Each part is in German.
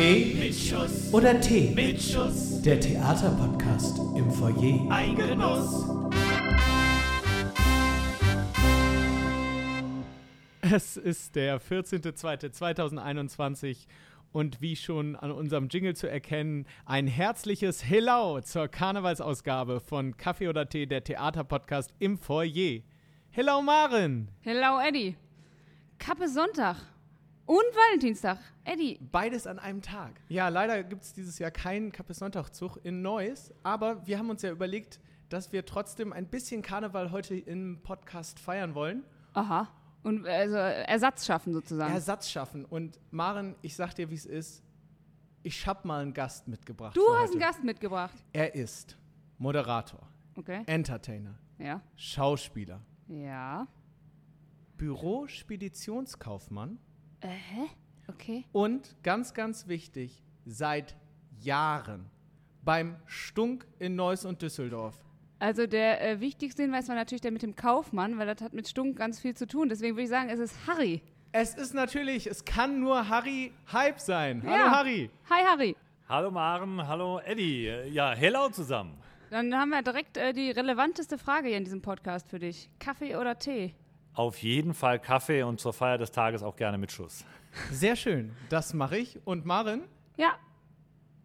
Kaffee mit Schuss, oder Tee? mit Schuss, Der Theaterpodcast im Foyer. ein Genuss. Es ist der 14.02.2021 und wie schon an unserem Jingle zu erkennen, ein herzliches Hello zur Karnevalsausgabe von Kaffee oder Tee, der Theaterpodcast im Foyer. Hello Maren! Hello, Eddie. Kappe Sonntag und Valentinstag. Eddie, Beides an einem Tag. Ja, leider gibt es dieses Jahr keinen Kappes-Sonntag-Zug in Neuss, aber wir haben uns ja überlegt, dass wir trotzdem ein bisschen Karneval heute im Podcast feiern wollen. aha. Und also Ersatz schaffen sozusagen. Ersatz schaffen. Und Maren, ich sag dir, wie es ist. Ich hab mal einen Gast mitgebracht. du hast heute. einen Gast mitgebracht. Er ist Moderator, Okay. Entertainer, Ja. Schauspieler, Ja. Büro-Speditionskaufmann Äh, hä? Okay. und ganz, ganz wichtig, seit Jahren beim Stunk in Neuss und Düsseldorf. Also der äh, wichtigste Hinweis war natürlich der mit dem Kaufmann, weil das hat mit Stunk ganz viel zu tun. Deswegen würde ich sagen, es ist Harry. Es ist natürlich, es kann nur Harry Hype sein. Hallo Ja. Harry. Hi Harry. Hallo Maren, hallo Eddie. Ja, hello zusammen. Dann haben wir direkt äh, die relevanteste Frage hier in diesem Podcast für dich. Kaffee oder Tee? Auf jeden Fall Kaffee und zur Feier des Tages auch gerne mit Schuss. Sehr schön, das mache ich. Und Maren? Ja.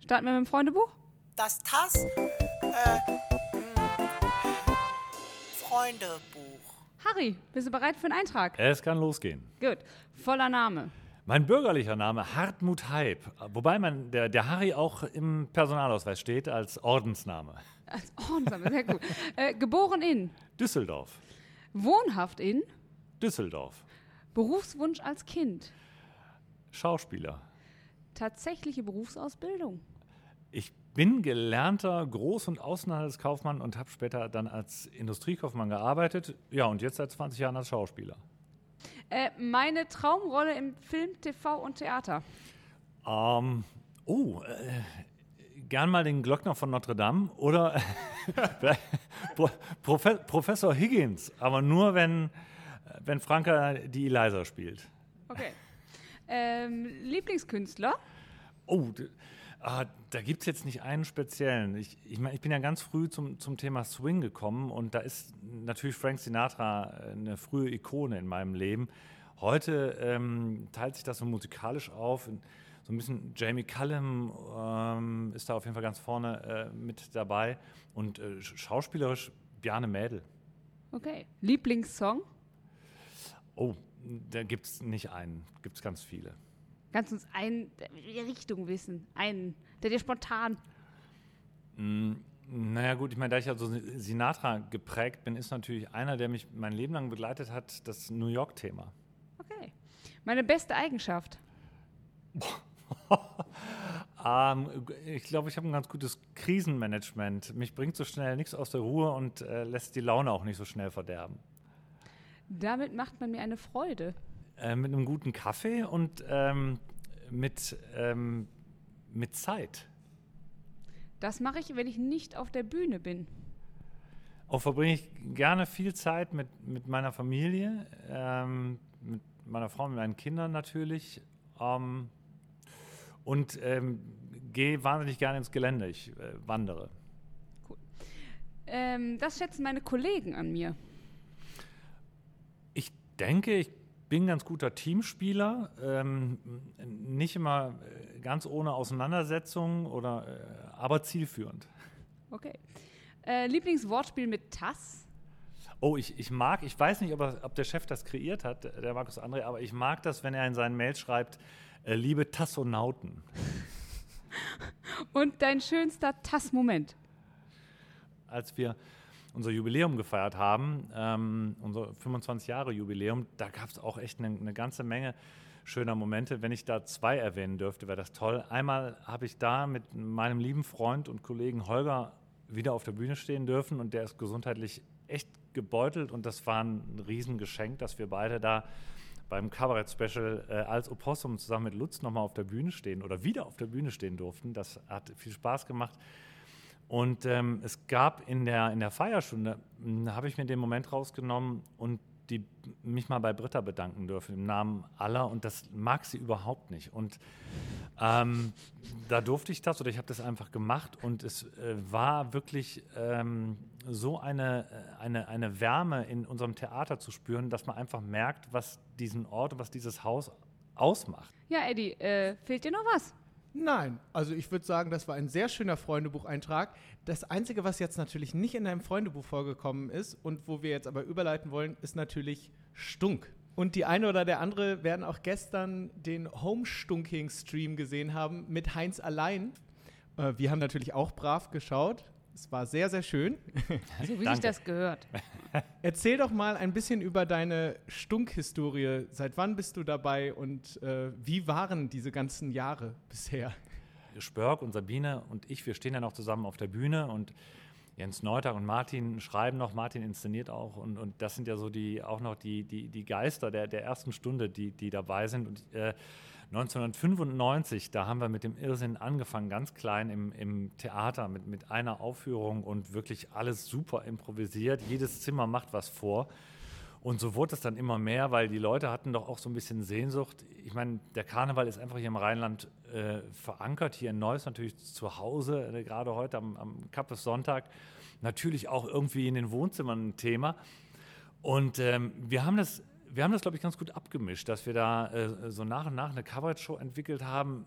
Starten wir mit dem Freundebuch? Das TAS äh, mh, Freundebuch. Harry, bist du bereit für einen Eintrag? Es kann losgehen. Gut. Voller Name. Mein bürgerlicher Name Hartmut Heib, wobei man, der, der Harry auch im Personalausweis steht als Ordensname. Als Ordensname, sehr gut. äh, geboren in, Düsseldorf. Wohnhaft in, Düsseldorf. Berufswunsch als Kind, Schauspieler. tatsächliche Berufsausbildung, Ich bin gelernter Groß- und Außenhandelskaufmann und habe später dann als Industriekaufmann gearbeitet. Ja, und jetzt seit 20 Jahren als Schauspieler. äh, meine Traumrolle im Film, TV und Theater. Ähm, oh, äh, gern mal den Glockner von Notre Dame oder Profe Professor Higgins, aber nur wenn, wenn Franka die Eliza spielt. Okay. ähm, Lieblingskünstler, Oh, ah, da gibt es jetzt nicht einen speziellen. Ich, ich, mein, ich bin ja ganz früh zum, zum Thema Swing gekommen und da ist natürlich Frank Sinatra äh, eine frühe Ikone in meinem Leben. Heute ähm, teilt sich das so musikalisch auf. In, so ein bisschen Jamie Cullum ähm, ist da auf jeden Fall ganz vorne äh, mit dabei und äh, sch- schauspielerisch Bjarne Mädel. okay. Lieblingssong, Oh, da gibt es nicht einen, gibt es ganz viele. kannst du uns eine Richtung wissen, einen, der dir spontan. Naja gut, ich meine, da ich ja so Sinatra geprägt bin, ist natürlich einer, der mich mein Leben lang begleitet hat, das New York-Thema. Okay. Meine beste Eigenschaft, Ähm, ich glaube, ich habe ein ganz gutes Krisenmanagement. Mich bringt so schnell nichts aus der Ruhe und äh, lässt die Laune auch nicht so schnell verderben. damit macht man mir eine Freude. Äh, mit einem guten Kaffee und ähm, mit, ähm, mit Zeit. Das mache ich, wenn ich nicht auf der Bühne bin. Auch verbringe ich gerne viel Zeit mit, mit meiner Familie, ähm, mit meiner Frau, mit meinen Kindern natürlich. Ähm, und ähm, gehe wahnsinnig gerne ins Gelände. Ich äh, wandere. Ähm, das schätzen meine Kollegen an mir. Ich denke, ich bin ein ganz guter Teamspieler. Ähm, nicht immer äh, ganz ohne Auseinandersetzung, oder, äh, aber zielführend. Okay. Äh, Lieblingswortspiel mit Tass. Oh, ich, ich mag, ich weiß nicht, ob, er, ob der Chef das kreiert hat, der Markus André, aber ich mag das, wenn er in seinen Mails schreibt, liebe Tassonauten. Und dein schönster Tass-Moment. Als wir unser Jubiläum gefeiert haben, ähm, unser 25 Jahre Jubiläum, da gab es auch echt eine, eine ganze Menge schöner Momente. Wenn ich da zwei erwähnen dürfte, wäre das toll. Einmal habe ich da mit meinem lieben Freund und Kollegen Holger wieder auf der Bühne stehen dürfen und der ist gesundheitlich echt gebeutelt und das war ein Riesengeschenk, dass wir beide da beim Kabarett-Special äh, als Opossum zusammen mit Lutz nochmal auf der Bühne stehen oder wieder auf der Bühne stehen durften. Das hat viel Spaß gemacht. Und ähm, es gab in der, in der Feierstunde, mh, habe ich mir den Moment rausgenommen und die mich mal bei Britta bedanken dürfen im Namen aller und das mag sie überhaupt nicht. Und Ähm, da durfte ich das oder ich habe das einfach gemacht und es äh, war wirklich ähm, so eine, äh, eine, eine Wärme in unserem Theater zu spüren, dass man einfach merkt, was diesen Ort und was dieses Haus ausmacht. Ja, Eddie, äh, fehlt dir noch was? Nein, also ich würde sagen, das war ein sehr schöner Freundebucheintrag. Das Einzige, was jetzt natürlich nicht in deinem Freundebuch vorgekommen ist und wo wir jetzt aber überleiten wollen, ist natürlich Stunk. Und die eine oder der andere werden auch gestern den Homestunking-Stream gesehen haben mit Heinz allein. Äh, wir haben natürlich auch brav geschaut. Es war sehr, sehr schön. So wie sich Danke. das gehört. Erzähl doch mal ein bisschen über deine Stunk-Historie. Seit wann bist du dabei und äh, wie waren diese ganzen Jahre bisher? Spörk und Sabine und ich, wir stehen ja noch zusammen auf der Bühne und Jens Neutag und Martin schreiben noch, Martin inszeniert auch und, und das sind ja so die auch noch die, die, die Geister der, der ersten Stunde, die, die dabei sind. Und äh, 1995, da haben wir mit dem Irrsinn angefangen, ganz klein im, im Theater mit, mit einer Aufführung und wirklich alles super improvisiert. Jedes Zimmer macht was vor. Und so wurde es dann immer mehr, weil die Leute hatten doch auch so ein bisschen Sehnsucht. Ich meine, der Karneval ist einfach hier im Rheinland äh, verankert, hier in Neuss natürlich zu Hause, äh, gerade heute am, am Kappes Sonntag. Natürlich auch irgendwie in den Wohnzimmern ein Thema. Und ähm, wir haben das, wir haben das, glaube ich, ganz gut abgemischt, dass wir da äh, so nach und nach eine Coverage-Show entwickelt haben,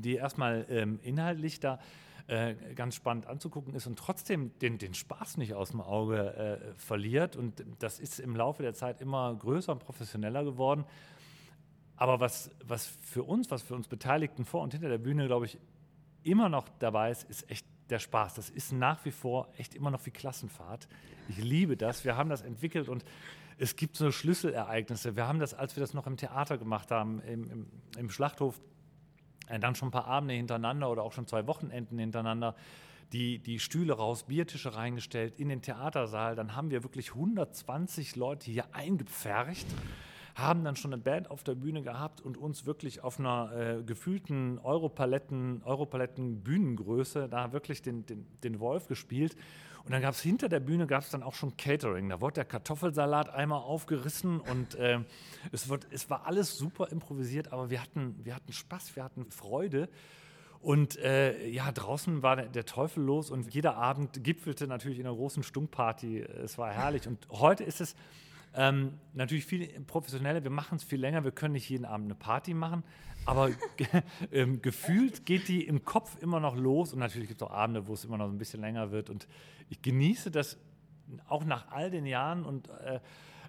die erstmal ähm, inhaltlich da äh, ganz spannend anzugucken ist und trotzdem den, den Spaß nicht aus dem Auge äh, verliert. Und das ist im Laufe der Zeit immer größer und professioneller geworden. Aber was, was für uns, was für uns Beteiligten vor und hinter der Bühne, glaube ich, immer noch dabei ist, ist echt der Spaß. Das ist nach wie vor echt immer noch wie Klassenfahrt. Ich liebe das. Wir haben das entwickelt und es gibt so Schlüsselereignisse. Wir haben das, als wir das noch im Theater gemacht haben, im, im, im Schlachthof, äh, dann schon ein paar Abende hintereinander oder auch schon zwei Wochenenden hintereinander, die, die Stühle raus, Biertische reingestellt in den Theatersaal. Dann haben wir wirklich 120 Leute hier eingepfercht, haben dann schon eine Band auf der Bühne gehabt und uns wirklich auf einer äh, gefühlten Europaletten, Europaletten Bühnengröße da wirklich den, den, den Wolf gespielt. Und dann gab es hinter der Bühne gab es dann auch schon Catering. Da wurde der Kartoffelsalat einmal aufgerissen und äh, es, wird, es war alles super improvisiert, aber wir hatten, wir hatten Spaß, wir hatten Freude. Und äh, ja, draußen war der, der Teufel los und jeder Abend gipfelte natürlich in einer großen Stunkparty. Es war herrlich. Und heute ist es ähm, natürlich viel professioneller. Wir machen es viel länger. Wir können nicht jeden Abend eine Party machen. Aber ähm, gefühlt geht die im Kopf immer noch los. Und natürlich gibt es auch Abende, wo es immer noch ein bisschen länger wird. Und ich genieße das auch nach all den Jahren und äh,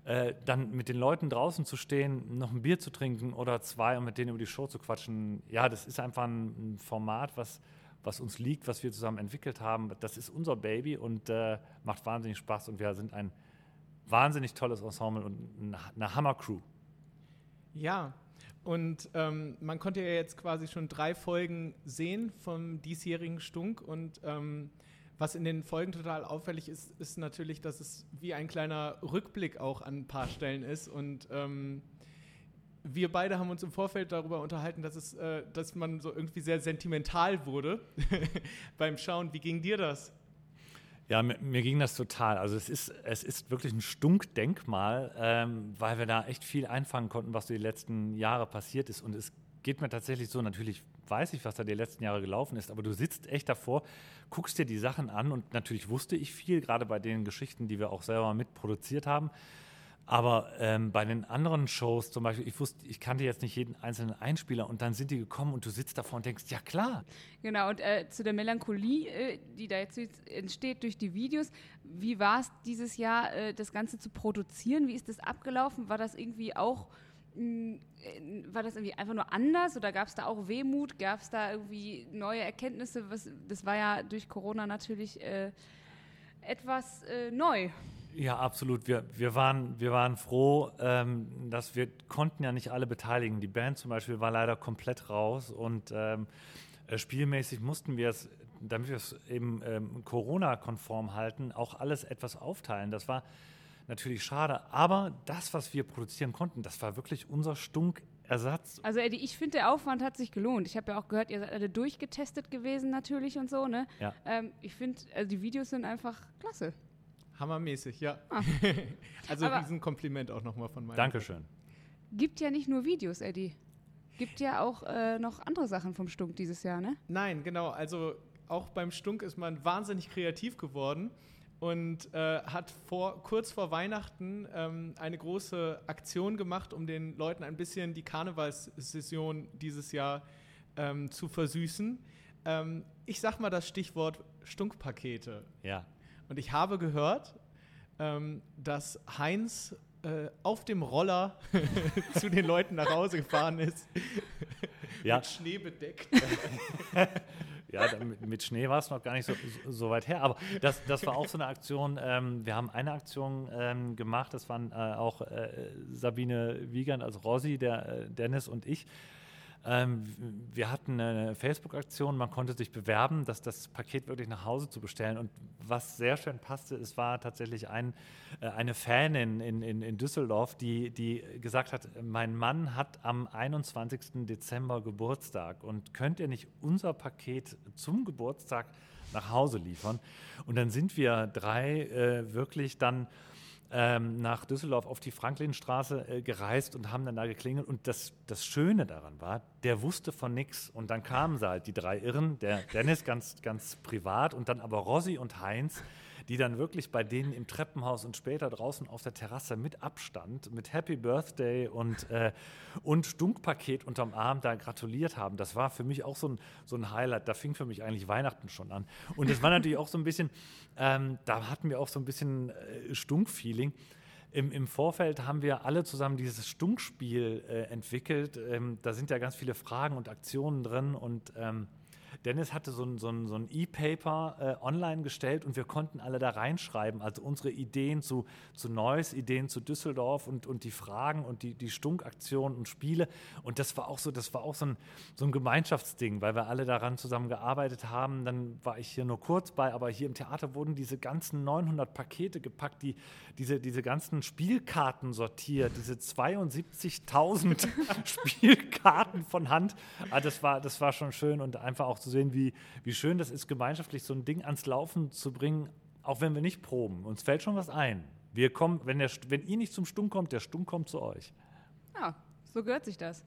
äh, dann mit den Leuten draußen zu stehen, noch ein Bier zu trinken oder zwei und mit denen über die Show zu quatschen. Ja, das ist einfach ein, Format, was, was uns liegt, was wir zusammen entwickelt haben. Das ist unser Baby und äh, macht wahnsinnig Spaß. Und wir sind ein wahnsinnig tolles Ensemble und eine Hammer-Crew. Ja, und ähm, man konnte ja jetzt quasi schon drei Folgen sehen vom diesjährigen Stunk und ähm, was in den Folgen total auffällig ist, ist natürlich, dass es wie ein kleiner Rückblick auch an ein paar Stellen ist und ähm, wir beide haben uns im Vorfeld darüber unterhalten, dass, es, äh, dass man so irgendwie sehr sentimental wurde beim Schauen. Wie ging dir das? Ja, mir, ging das total. Also es ist, es ist wirklich ein Stunkdenkmal, ähm, weil wir da echt viel einfangen konnten, was so die letzten Jahre passiert ist. Und es geht mir tatsächlich so, natürlich weiß ich, was da die letzten Jahre gelaufen ist, aber du sitzt echt davor, guckst dir die Sachen an und natürlich wusste ich viel, gerade bei den Geschichten, die wir auch selber mitproduziert haben. Aber ähm, bei den anderen Shows zum Beispiel, ich wusste, ich kannte jetzt nicht jeden einzelnen Einspieler und dann sind die gekommen und du sitzt davor und denkst, ja klar. Genau, und äh, zu der Melancholie, äh, die da jetzt entsteht durch die Videos, wie war es dieses Jahr, äh, das Ganze zu produzieren? Wie ist das abgelaufen? War das irgendwie auch, mh, war das irgendwie einfach nur anders oder gab es da auch Wehmut? Gab es da irgendwie neue Erkenntnisse? Was, das war ja durch Corona natürlich äh, etwas äh, neu. Ja, absolut. Wir, wir, waren, wir waren froh, ähm, dass wir konnten ja nicht alle beteiligen. Die Band zum Beispiel war leider komplett raus und ähm, äh, spielmäßig mussten wir es, damit wir es eben ähm, Corona-konform halten, auch alles etwas aufteilen. Das war natürlich schade, aber das, was wir produzieren konnten, das war wirklich unser Stunkersatz. Also Eddie, ich finde, der Aufwand hat sich gelohnt. Ich habe ja auch gehört, ihr seid alle durchgetestet gewesen natürlich und so, ne? Ja. Ähm, ich finde, also die Videos sind einfach klasse. Hammermäßig, ja. Ah. also Aber- Riesenkompliment auch nochmal von meiner Dankeschön. Gibt ja nicht nur Videos, Eddie. Gibt ja auch äh, noch andere Sachen vom Stunk dieses Jahr, ne? Nein, genau. Also auch beim Stunk ist man wahnsinnig kreativ geworden und äh, hat vor, kurz vor Weihnachten ähm, eine große Aktion gemacht, um den Leuten ein bisschen die Karnevalssession dieses Jahr ähm, zu versüßen. Ähm, ich sag mal das Stichwort Stunkpakete. Ja. Und ich habe gehört, ähm, dass Heinz äh, auf dem Roller zu den Leuten nach Hause gefahren ist. Ja. Mit Schnee bedeckt. Ja, mit, mit Schnee war es noch gar nicht so, so, weit her. Aber das, das war auch so eine Aktion. Ähm, wir haben eine Aktion ähm, gemacht. Das waren äh, auch äh, Sabine Wiegand, also Rossi, der äh, Dennis und ich. Ähm, wir hatten eine Facebook-Aktion, man konnte sich bewerben, dass das Paket wirklich nach Hause zu bestellen. Und was sehr schön passte, es war tatsächlich ein, äh, eine Fanin in, in, in Düsseldorf, die, die gesagt hat, mein Mann hat am 21. Dezember Geburtstag und könnt ihr nicht unser Paket zum Geburtstag nach Hause liefern? Und dann sind wir drei äh, wirklich dann ähm, nach Düsseldorf auf die Franklinstraße äh, gereist und haben dann da geklingelt. Und das, das Schöne daran war, der wusste von nichts. Und dann kamen sie halt, die drei Irren, der Dennis ganz, ganz privat und dann aber Rossi und Heinz, die dann wirklich bei denen im Treppenhaus und später draußen auf der Terrasse mit Abstand, mit Happy Birthday und, äh, und Stunkpaket unterm Arm da gratuliert haben. Das war für mich auch so ein, so ein Highlight. Da fing für mich eigentlich Weihnachten schon an. Und es war natürlich auch so ein bisschen, ähm, da hatten wir auch so ein bisschen äh, Stunkfeeling. Im, Im Vorfeld haben wir alle zusammen dieses Stunkspiel äh, entwickelt. Ähm, da sind ja ganz viele Fragen und Aktionen drin und ähm, Dennis hatte so ein, so ein, so ein E-Paper äh, online gestellt und wir konnten alle da reinschreiben, also unsere Ideen zu, zu Neuss, Ideen zu Düsseldorf und, und die Fragen und die, die Stunkaktionen und Spiele. Und das war auch so, das war auch so ein, so ein Gemeinschaftsding, weil wir alle daran zusammen gearbeitet haben. Dann war ich hier nur kurz bei, aber hier im Theater wurden diese ganzen 900 Pakete gepackt, die, diese, diese ganzen Spielkarten sortiert, diese 72.000 Spielkarten von Hand. Ah, das, war, das war schon schön und einfach auch zu sehen, wie, wie schön das ist, gemeinschaftlich so ein Ding ans Laufen zu bringen, auch wenn wir nicht proben. Uns fällt schon was ein. Wir kommen, wenn, der, wenn ihr nicht zum Stunk kommt, der Stunk kommt zu euch. Ja, so gehört sich das.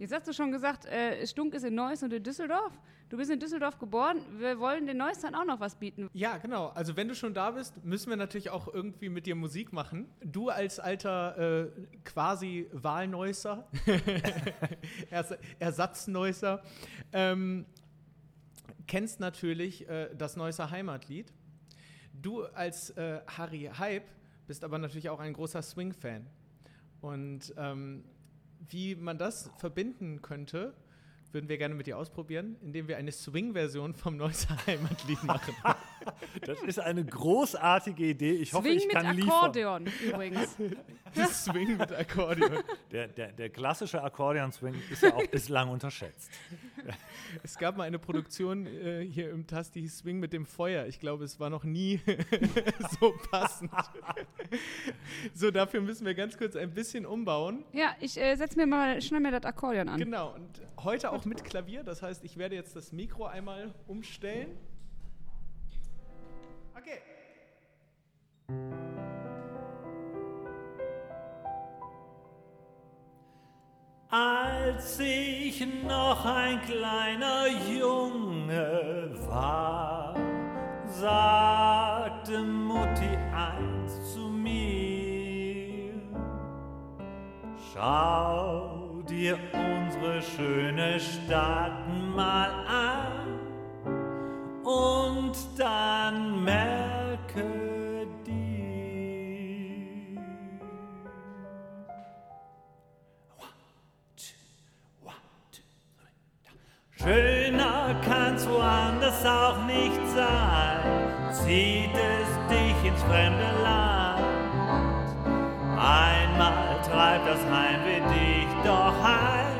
Jetzt hast du schon gesagt, äh, Stunk ist in Neuss und in Düsseldorf. Du bist in Düsseldorf geboren. Wir wollen den Neussern auch noch was bieten. Ja, genau. Also wenn du schon da bist, müssen wir natürlich auch irgendwie mit dir Musik machen. Du als alter äh, quasi Wahlneusser, Ers Ersatzneusser, ähm, kennst natürlich äh, das Neusser Heimatlied. Du als äh, Harry Hype bist aber natürlich auch ein großer Swing-Fan. Und ähm, wie man das verbinden könnte, würden wir gerne mit dir ausprobieren, indem wir eine Swing-Version vom Neusser Heimatlied machen. Das ist eine großartige Idee. Ich hoffe, Swing ich mit kann liefern. Akkordeon übrigens. Swing mit Akkordeon. Der, der, der klassische Akkordeon-Swing ist ja auch bislang unterschätzt. Es gab mal eine Produktion äh, hier im TAS, die hieß Swing mit dem Feuer. Ich glaube, es war noch nie so passend. so, dafür müssen wir ganz kurz ein bisschen umbauen. Ja, ich äh, setze mir mal schnell mir das Akkordeon an. Genau, und heute auch mit Klavier. Das heißt, ich werde jetzt das Mikro einmal umstellen. Als ich noch ein kleiner Junge war, sagte Mutti einst zu mir, schau dir unsere schöne Stadt mal an und dann merke Schöner kann's woanders auch nicht sein, zieht es dich ins fremde Land. Einmal treibt das Heimweh dich doch heim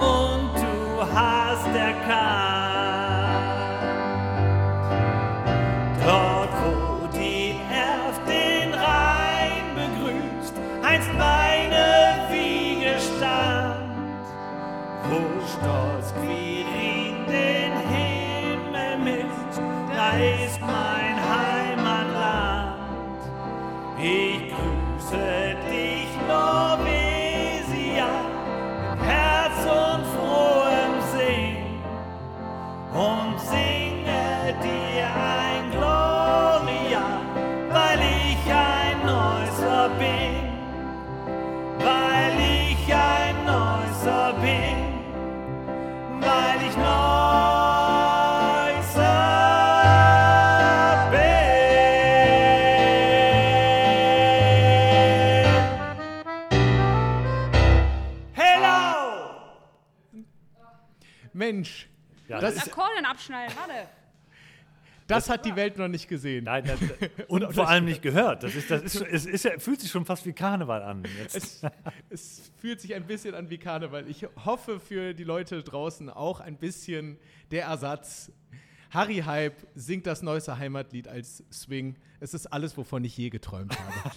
und du hast erkannt. Abschneiden, warte. das hat die Welt noch nicht gesehen. Nein, das, und vor allem nicht gehört. Das ist, das ist, es ist ja, fühlt sich schon fast wie Karneval an. Jetzt. Es, es fühlt sich ein bisschen an wie Karneval. Ich hoffe für die Leute draußen auch ein bisschen der Ersatz. Harry Hype singt das neueste Heimatlied als Swing. Es ist alles, wovon ich je geträumt habe.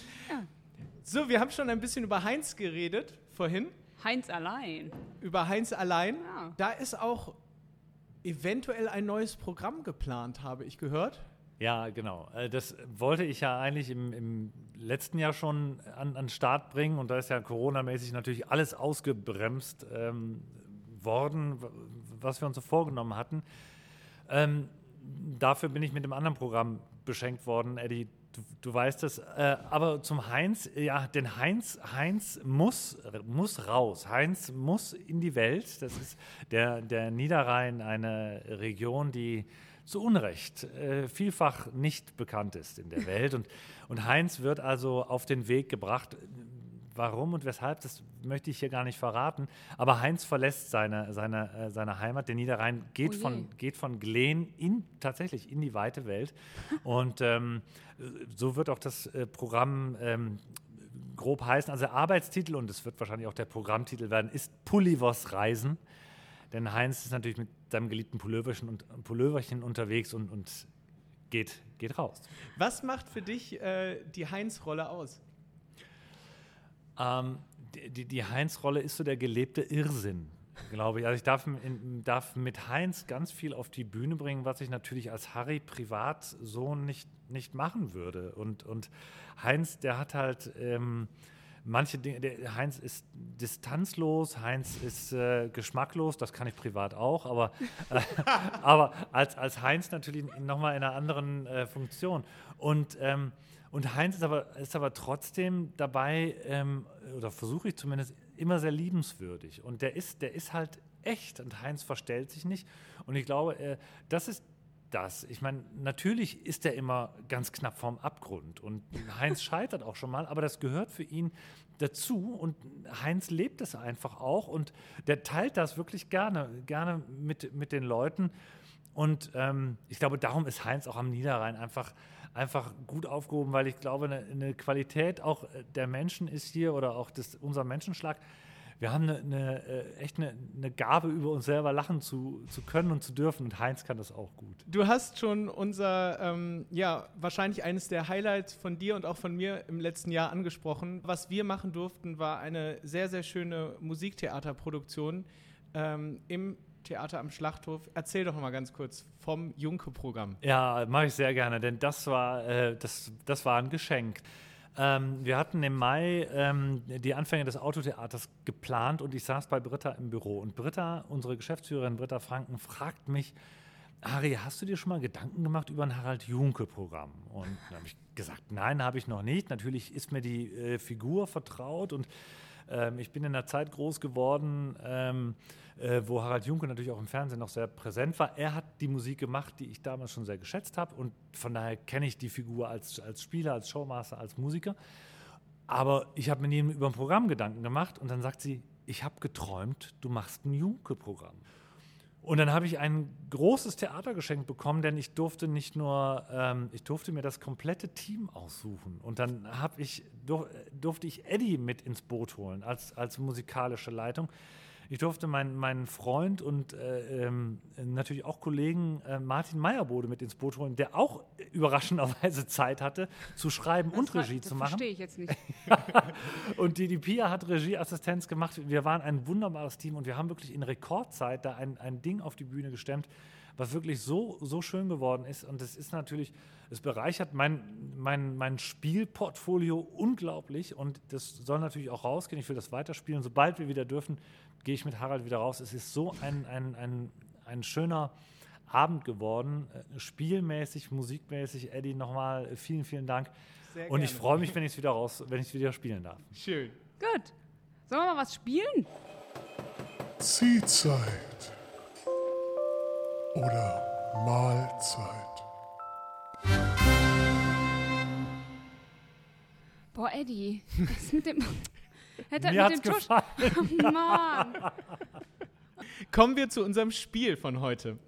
So, wir haben schon ein bisschen über Heinz geredet vorhin. Heinz allein. Über Heinz allein. Ja. Da ist auch eventuell ein neues Programm geplant, habe ich gehört. Ja, genau. Äh, Das wollte ich ja eigentlich im, im letzten Jahr schon an, den Start bringen und da ist ja Corona-mäßig natürlich alles ausgebremst ähm, worden, was wir uns so vorgenommen hatten. Ähm, dafür bin ich mit einem anderen Programm beschenkt worden, Eddie. Du, du weißt es. Äh, aber zum Heinz, ja, denn Heinz, Heinz muss, muss raus. Heinz muss in die Welt. Das ist der, der Niederrhein, eine Region, die zu Unrecht äh, vielfach nicht bekannt ist in der Welt. Und, und Heinz wird also auf den Weg gebracht. Warum und weshalb, das möchte ich hier gar nicht verraten. Aber Heinz verlässt seine, seine, äh, seine Heimat. Der Niederrhein geht, Oh von, geht von Glen in, tatsächlich in die weite Welt. Und ähm, so wird auch das äh, Programm ähm, grob heißen. Also der Arbeitstitel, und es wird wahrscheinlich auch der Programmtitel werden, ist Pullivers Reisen. Denn Heinz ist natürlich mit seinem geliebten Pulloverchen, und, Pulloverchen unterwegs und, und geht, geht raus. Was macht für dich äh, die Heinz-Rolle aus? Ähm, die, die, Heinz-Rolle ist so der gelebte Irrsinn, glaube ich. Also ich darf, in, darf mit Heinz ganz viel auf die Bühne bringen, was ich natürlich als Harry privat so nicht, nicht machen würde. Und, und Heinz, der hat halt ähm, manche Dinge, der, Heinz ist distanzlos, Heinz ist äh, geschmacklos, das kann ich privat auch, aber, äh, aber als, als Heinz natürlich nochmal in einer anderen äh, Funktion. Und, ähm, und Heinz ist aber, ist aber trotzdem dabei, ähm, oder versuche ich zumindest, immer sehr liebenswürdig. Und der ist, der ist halt echt und Heinz verstellt sich nicht. Und ich glaube, äh, das ist das. Ich meine, natürlich ist er immer ganz knapp vorm Abgrund und Heinz scheitert auch schon mal, aber das gehört für ihn dazu und Heinz lebt es einfach auch und der teilt das wirklich gerne, gerne mit, mit den Leuten. Und ähm, ich glaube, darum ist Heinz auch am Niederrhein einfach, einfach gut aufgehoben, weil ich glaube, eine, eine Qualität auch der Menschen ist hier oder auch unser Menschenschlag. Wir haben eine, eine, äh, echt eine, eine Gabe, über uns selber lachen zu, zu können und zu dürfen. Und Heinz kann das auch gut. Du hast schon unser, ähm, ja, wahrscheinlich eines der Highlights von dir und auch von mir im letzten Jahr angesprochen. Was wir machen durften, war eine sehr, sehr schöne Musiktheaterproduktion ähm, im Theater am Schlachthof. Erzähl doch mal ganz kurz vom Junke-Programm. Ja, mache ich sehr gerne, denn das war, äh, das, das war ein Geschenk. Ähm, wir hatten im Mai ähm, die Anfänge des Autotheaters geplant und ich saß bei Britta im Büro. Und Britta, unsere Geschäftsführerin Britta Franken, fragt mich, Harry, hast du dir schon mal Gedanken gemacht über ein Harald Junke-Programm? Und dann habe ich gesagt, nein, habe ich noch nicht. Natürlich ist mir die äh, Figur vertraut und ähm, ich bin in einer Zeit groß geworden, ähm, äh, wo Harald Junke natürlich auch im Fernsehen noch sehr präsent war. Er hat die Musik gemacht, die ich damals schon sehr geschätzt habe und von daher kenne ich die Figur als, als Spieler, als Showmaster, als Musiker. Aber ich habe mir nie über ein Programm Gedanken gemacht und dann sagt sie, ich habe geträumt, du machst ein Junke-Programm. Und dann habe ich ein großes Theatergeschenk bekommen, denn ich durfte nicht nur, ähm, ich durfte mir das komplette Team aussuchen. Und dann ich, dur durfte ich Eddie mit ins Boot holen als, als musikalische Leitung. Ich durfte meinen, meinen Freund und äh, ähm, natürlich auch Kollegen äh, Martin Meyerbode mit ins Boot holen, der auch überraschenderweise Zeit hatte, zu schreiben und Das war- Regie das zu machen. Verstehe ich jetzt nicht. Und die, die Pia hat Regieassistenz gemacht. Wir waren ein wunderbares Team und wir haben wirklich in Rekordzeit da ein, ein Ding auf die Bühne gestemmt, was wirklich so, so schön geworden ist. Und es ist natürlich, es bereichert mein, mein, mein Spielportfolio unglaublich und das soll natürlich auch rausgehen. Ich will das weiterspielen. Sobald wir wieder dürfen, gehe ich mit Harald wieder raus. Es ist so ein, ein, ein, ein schöner Abend geworden, äh, spielmäßig, musikmäßig. Eddie, nochmal vielen, vielen Dank. Sehr Und ich freue mich, wenn ich es wieder raus, wenn ich wieder spielen darf. Schön. Gut. Sollen wir mal was spielen? Ziehzeit. Oder Mahlzeit. Boah, Eddie. Das mit dem. Hätte Mir mit hat's dem Tusch. gefallen. Mann. kommen wir zu unserem Spiel von heute.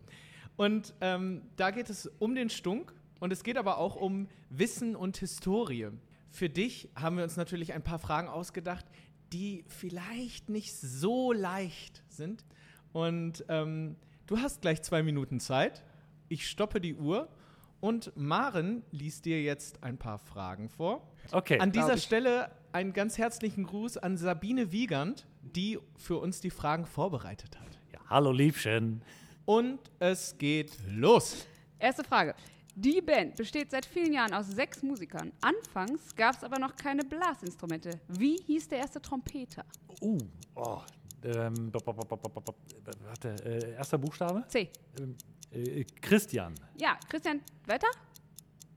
Und ähm, da geht es um den Stunk und es geht aber auch um Wissen und Historie. Für dich haben wir uns natürlich ein paar Fragen ausgedacht, die vielleicht nicht so leicht sind. Und ähm, du hast gleich zwei Minuten Zeit. Ich stoppe die Uhr und Maren liest dir jetzt ein paar Fragen vor. Okay. An dieser. Stelle einen ganz herzlichen Gruß an Sabine Wiegand, die für uns die Fragen vorbereitet hat. ja, hallo Liebchen. Und es geht los. Erste Frage. Die Band besteht seit vielen Jahren aus sechs Musikern. Anfangs gab es aber noch keine Blasinstrumente. Wie hieß der erste Trompeter? Uh, oh. Ähm, warte, äh, erster Buchstabe? C. Ähm, äh, Christian. Ja, Christian, weiter?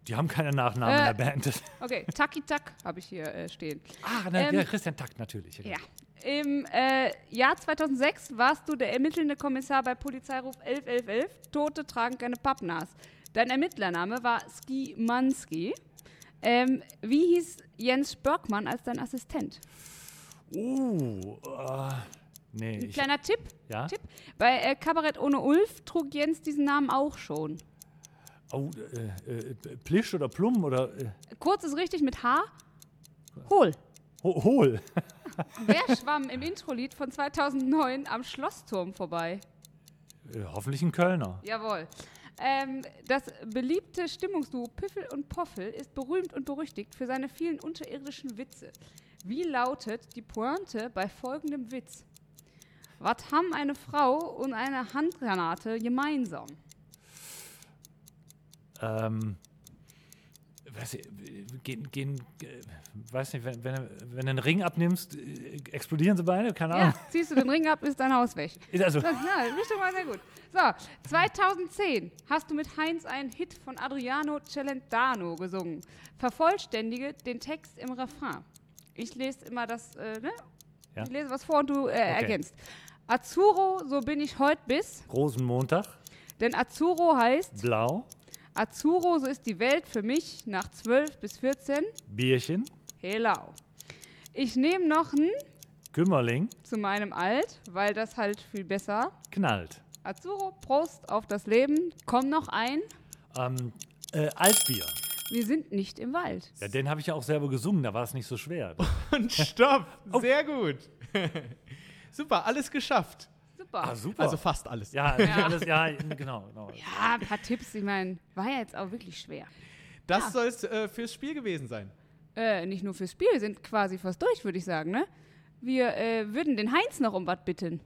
Die haben keine Nachnamen Äh. in der Band. Okay, Taki Tak habe ich hier äh, stehen. ah, na, ähm, ja, Christian Takt natürlich. Ja. Im äh, Jahr 2006 warst du der ermittelnde Kommissar bei Polizeiruf 111111. Tote tragen keine Pappnas. Dein Ermittlername war Ski Manski. Ähm, wie hieß Jens Börkmann als dein Assistent? Uh, äh, nee. Ein kleiner Tipp. ja? Tipp. Bei äh, Kabarett ohne Ulf trug Jens diesen Namen auch schon. Oh, äh, äh, Plisch oder Plum oder äh, Kurz ist richtig mit H. Hohl. Ho Hohl. Wer schwamm im Introlied von 2009 am Schlossturm vorbei? Äh, hoffentlich ein Kölner. Jawohl. Ähm, das beliebte Stimmungsduo Piffel und Poffel ist berühmt und berüchtigt für seine vielen unterirdischen Witze. Wie lautet die Pointe bei folgendem Witz? Was haben eine Frau und eine Handgranate gemeinsam? Ähm, weiß ich, gehen, gehen, äh, weiß nicht, wenn, wenn, wenn du einen Ring abnimmst, äh, explodieren sie beide? Keine Ahnung. Ja, ziehst du den Ring ab, ist dein Haus weg. Ist Also, Das, ja, bist schon mal sehr gut. So, 2010 hast du mit Heinz einen Hit von Adriano Celentano gesungen. Vervollständige den Text im Refrain. Ich lese immer das, äh, ne? Ja. Ich lese was vor und du äh, ergänzt. Azzurro, so bin ich heute bis. Rosenmontag, Denn Azzurro heißt, Blau, Azzurro, so ist die Welt für mich nach 12 bis 14. Bierchen, Helau. Ich nehme noch ein Kümmerling, zu meinem Alt, weil das halt viel besser. knallt. Azzurro, Prost auf das Leben. Komm noch ein. Ähm, äh, Altbier. Wir sind nicht im Wald. Ja, den habe ich ja auch selber gesungen, da war es nicht so schwer. Und stopp. Sehr gut. Super, alles geschafft. Super. Ah, super. Also fast alles. ja, Ja. alles, ja, genau. genau. ja, ein paar Tipps. Ich meine, war ja jetzt auch wirklich schwer. Das Ja. soll es äh, fürs Spiel gewesen sein. Äh, nicht nur fürs Spiel, wir sind quasi fast durch, würde ich sagen, ne? Wir äh, würden den Heinz noch um was bitten.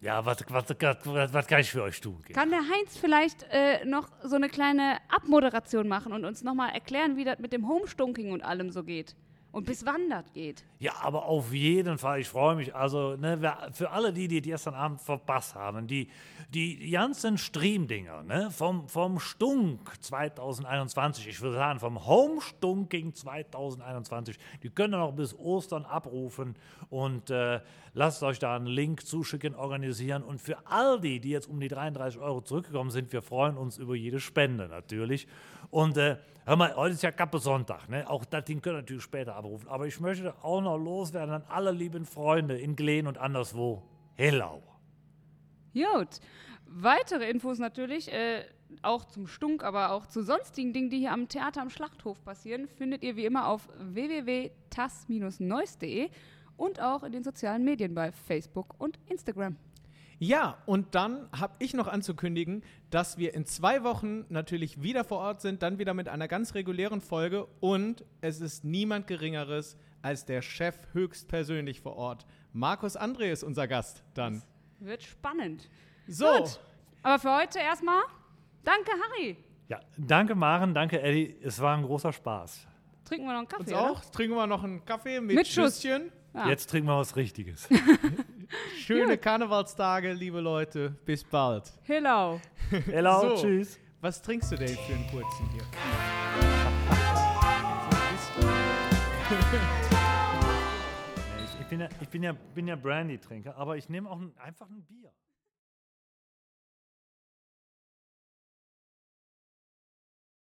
Ja, was, was, was, was kann ich für euch tun? Kann der Heinz vielleicht äh, noch so eine kleine Abmoderation machen und uns nochmal erklären, wie das mit dem Homestunking und allem so geht? Und bis wann das geht? Ja, aber auf jeden Fall, ich freue mich. Also, ne, für alle die, die gestern Abend verpasst haben, die, die ganzen Streamdinger, ne, vom, vom Stunk 2021, ich würde sagen, vom Homestunking 2021, die können noch bis Ostern abrufen und äh, lasst euch da einen Link zuschicken, organisieren. Und für all die, die jetzt um die 33 Euro zurückgekommen sind, wir freuen uns über jede Spende natürlich. Und äh, hör mal, heute ist ja Kappe Sonntag, ne? Auch das Ding können natürlich später abrufen. Aber ich möchte auch noch loswerden an alle lieben Freunde in Glen und anderswo. Hello. Gut. Weitere Infos natürlich, äh, auch zum Stunk, aber auch zu sonstigen Dingen, die hier am Theater am Schlachthof passieren, findet ihr wie immer auf www.tas-neues.de und auch in den sozialen Medien bei Facebook und Instagram. Ja, und dann habe ich noch anzukündigen, dass wir in zwei Wochen natürlich wieder vor Ort sind, dann wieder mit einer ganz regulären Folge und es ist niemand Geringeres als der Chef höchstpersönlich vor Ort. Markus André ist unser Gast dann. Wird spannend. So, Gut. Aber für heute erstmal, danke Harry. Ja, danke Maren, danke Eddie. Es war ein großer Spaß. Trinken wir noch einen Kaffee, uns oder? auch. Trinken wir noch einen Kaffee mit, Mit. Schüsschen. Ja. Jetzt trinken wir was Richtiges. Schöne Karnevalstage, liebe Leute. Bis bald. Hello. Hello, So. tschüss. Was trinkst du denn für einen kurzen hier? Ich, ich, bin ja, ich bin ja, bin ja Brandy-Trinker, aber ich nehme auch ein, einfach ein Bier.